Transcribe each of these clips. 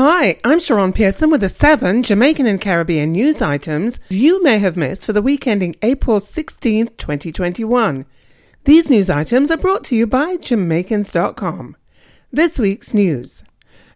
Hi, I'm Sharon Pearson with the seven Jamaican and Caribbean news items you may have missed for the week ending April 16, 2021. These news items are brought to you by Jamaicans.com. This week's news.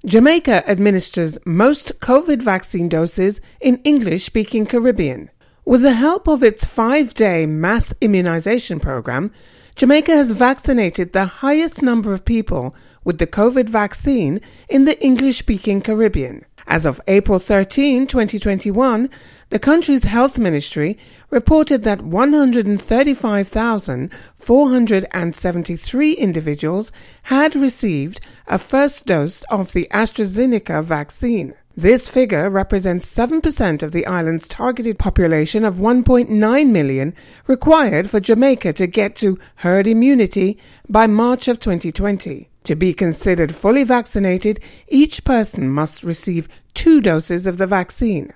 Jamaica administers most COVID vaccine doses in English speaking Caribbean. With the help of its five day mass immunization program, Jamaica has vaccinated the highest number of people with the COVID vaccine in the English speaking Caribbean. As of April 13, 2021, the country's health ministry reported that 135,473 individuals had received a first dose of the AstraZeneca vaccine. This figure represents 7% of the island's targeted population of 1.9 million required for Jamaica to get to herd immunity by March of 2020. To be considered fully vaccinated, each person must receive two doses of the vaccine.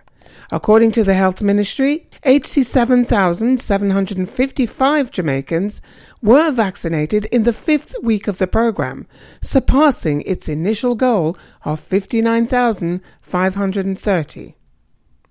According to the Health Ministry, 87,755 Jamaicans were vaccinated in the fifth week of the program, surpassing its initial goal of 59,530.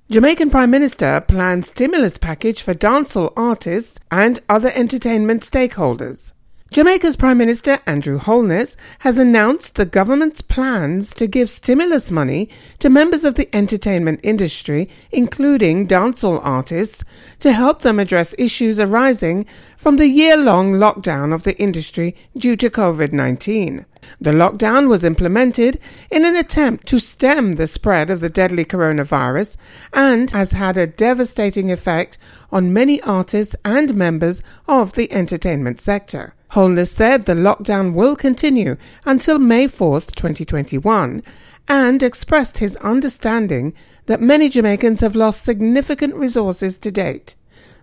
Jamaican Prime Minister plans stimulus package for dancehall artists and other entertainment stakeholders. Jamaica's Prime Minister Andrew Holness has announced the government's plans to give stimulus money to members of the entertainment industry, including dancehall artists, to help them address issues arising from the year long lockdown of the industry due to COVID 19. The lockdown was implemented in an attempt to stem the spread of the deadly coronavirus and has had a devastating effect on many artists and members of the entertainment sector. Holness said the lockdown will continue until May 4th, 2021, and expressed his understanding that many Jamaicans have lost significant resources to date.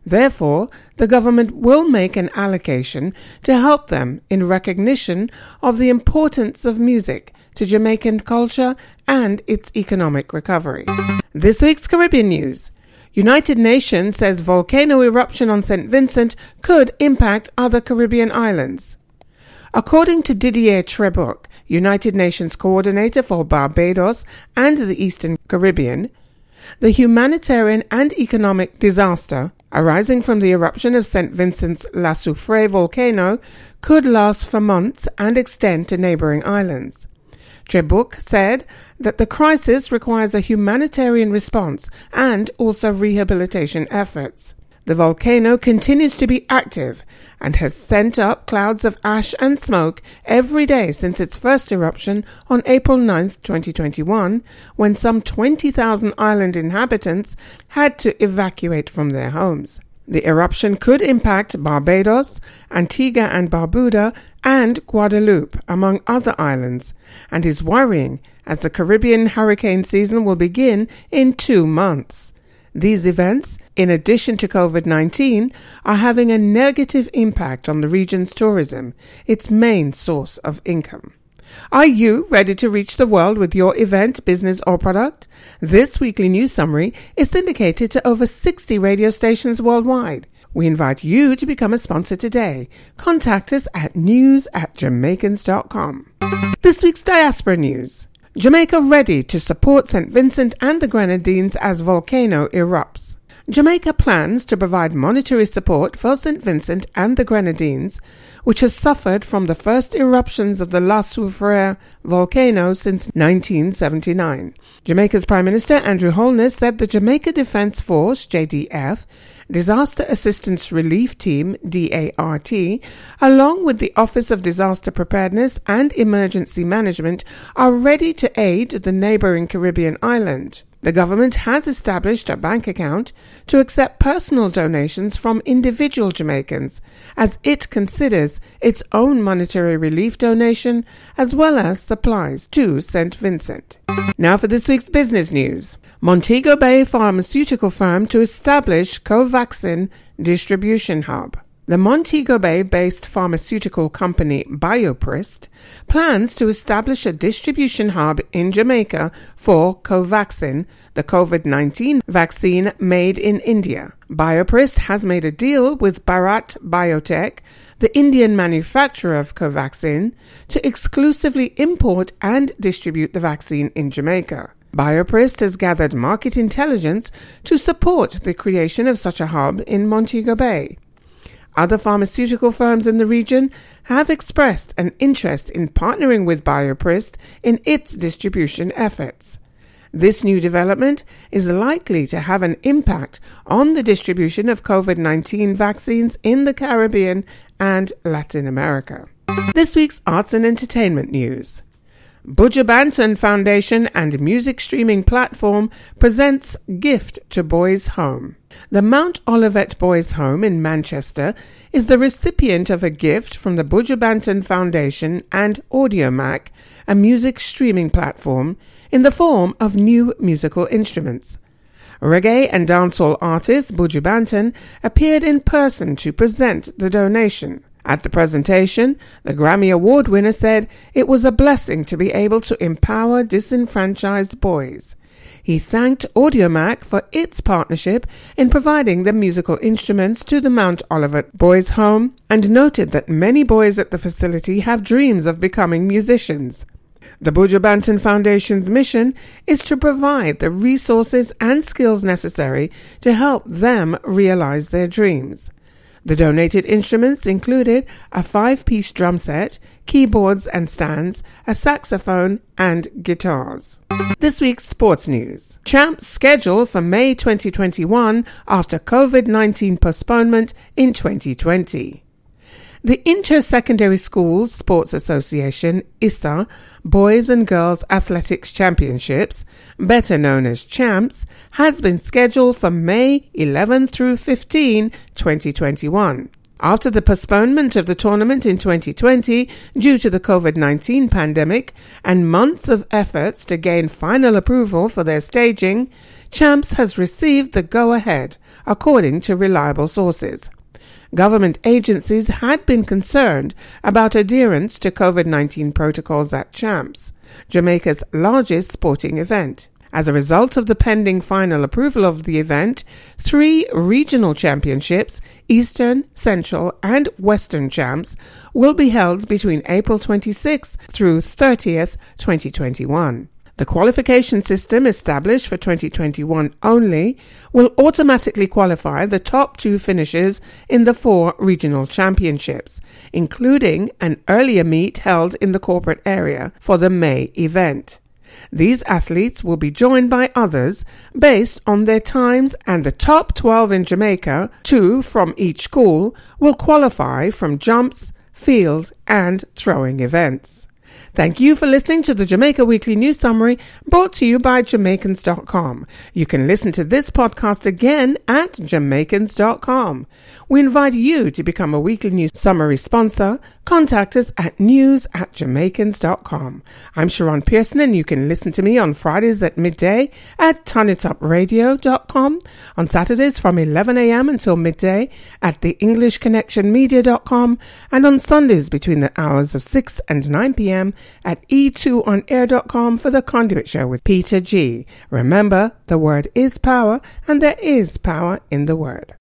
Therefore, the government will make an allocation to help them in recognition of the importance of music to Jamaican culture and its economic recovery. This week's Caribbean news. United Nations says volcano eruption on St. Vincent could impact other Caribbean islands. According to Didier Trebucq, United Nations coordinator for Barbados and the Eastern Caribbean, the humanitarian and economic disaster arising from the eruption of St. Vincent's La Soufriere volcano could last for months and extend to neighboring islands. Trebucq said that the crisis requires a humanitarian response and also rehabilitation efforts. The volcano continues to be active and has sent up clouds of ash and smoke every day since its first eruption on April 9, 2021, when some 20,000 island inhabitants had to evacuate from their homes. The eruption could impact Barbados, Antigua and Barbuda, and Guadeloupe, among other islands, and is worrying as the Caribbean hurricane season will begin in two months. These events, in addition to COVID 19, are having a negative impact on the region's tourism, its main source of income. Are you ready to reach the world with your event, business, or product? This weekly news summary is syndicated to over 60 radio stations worldwide. We invite you to become a sponsor today. Contact us at news at jamaicans.com. This week's diaspora news. Jamaica ready to support St. Vincent and the Grenadines as volcano erupts. Jamaica plans to provide monetary support for St. Vincent and the Grenadines, which has suffered from the first eruptions of the La Soufriere volcano since 1979. Jamaica's Prime Minister Andrew Holness said the Jamaica Defence Force, JDF, Disaster Assistance Relief Team, DART, along with the Office of Disaster Preparedness and Emergency Management, are ready to aid the neighboring Caribbean island. The government has established a bank account to accept personal donations from individual Jamaicans, as it considers its own monetary relief donation as well as supplies to St. Vincent. Now for this week's business news. Montego Bay pharmaceutical firm to establish Covaxin distribution hub. The Montego Bay based pharmaceutical company Bioprist plans to establish a distribution hub in Jamaica for Covaxin, the COVID 19 vaccine made in India. Bioprist has made a deal with Bharat Biotech, the Indian manufacturer of Covaxin, to exclusively import and distribute the vaccine in Jamaica. BioPrist has gathered market intelligence to support the creation of such a hub in Montego Bay. Other pharmaceutical firms in the region have expressed an interest in partnering with BioPrist in its distribution efforts. This new development is likely to have an impact on the distribution of COVID 19 vaccines in the Caribbean and Latin America. This week's arts and entertainment news. Buju Banton Foundation and music streaming platform presents Gift to Boys Home. The Mount Olivet Boys Home in Manchester is the recipient of a gift from the Buju Banton Foundation and Audiomack, a music streaming platform, in the form of new musical instruments. Reggae and dancehall artist Buju Banton appeared in person to present the donation. At the presentation, the Grammy Award winner said it was a blessing to be able to empower disenfranchised boys. He thanked Audiomack for its partnership in providing the musical instruments to the Mount Olivet Boys Home and noted that many boys at the facility have dreams of becoming musicians. The Buju Banton Foundation's mission is to provide the resources and skills necessary to help them realize their dreams. The donated instruments included a five piece drum set, keyboards and stands, a saxophone, and guitars. This week's sports news. Champs schedule for May 2021 after COVID 19 postponement in 2020. The Inter-Secondary Schools Sports Association, ISSA, Boys and Girls Athletics Championships, better known as CHAMPS, has been scheduled for May 11 through 15, 2021. After the postponement of the tournament in 2020 due to the COVID 19 pandemic and months of efforts to gain final approval for their staging, CHAMPS has received the go ahead, according to reliable sources government agencies had been concerned about adherence to COVID 19 protocols at Champs, Jamaica's largest sporting event. As a result of the pending final approval of the event, three regional championships, Eastern, Central, and Western Champs, will be held between April 26th through 30th, 2021. The qualification system established for 2021 only will automatically qualify the top two finishers in the four regional championships, including an earlier meet held in the corporate area for the May event. These athletes will be joined by others based on their times, and the top 12 in Jamaica, two from each school, will qualify from jumps, field, and throwing events. Thank you for listening to the Jamaica Weekly News Summary brought to you by Jamaicans.com. You can listen to this podcast again at Jamaicans.com. We invite you to become a Weekly News Summary sponsor. Contact us at news at Jamaicans.com. I'm Sharon Pearson and you can listen to me on Fridays at midday at TurnItUpRadio.com, on Saturdays from 11am until midday at the EnglishConnectionMedia.com, and on Sundays between the hours of 6 and 9pm at e2onair.com for the Conduit Show with Peter G. Remember, the word is power, and there is power in the word.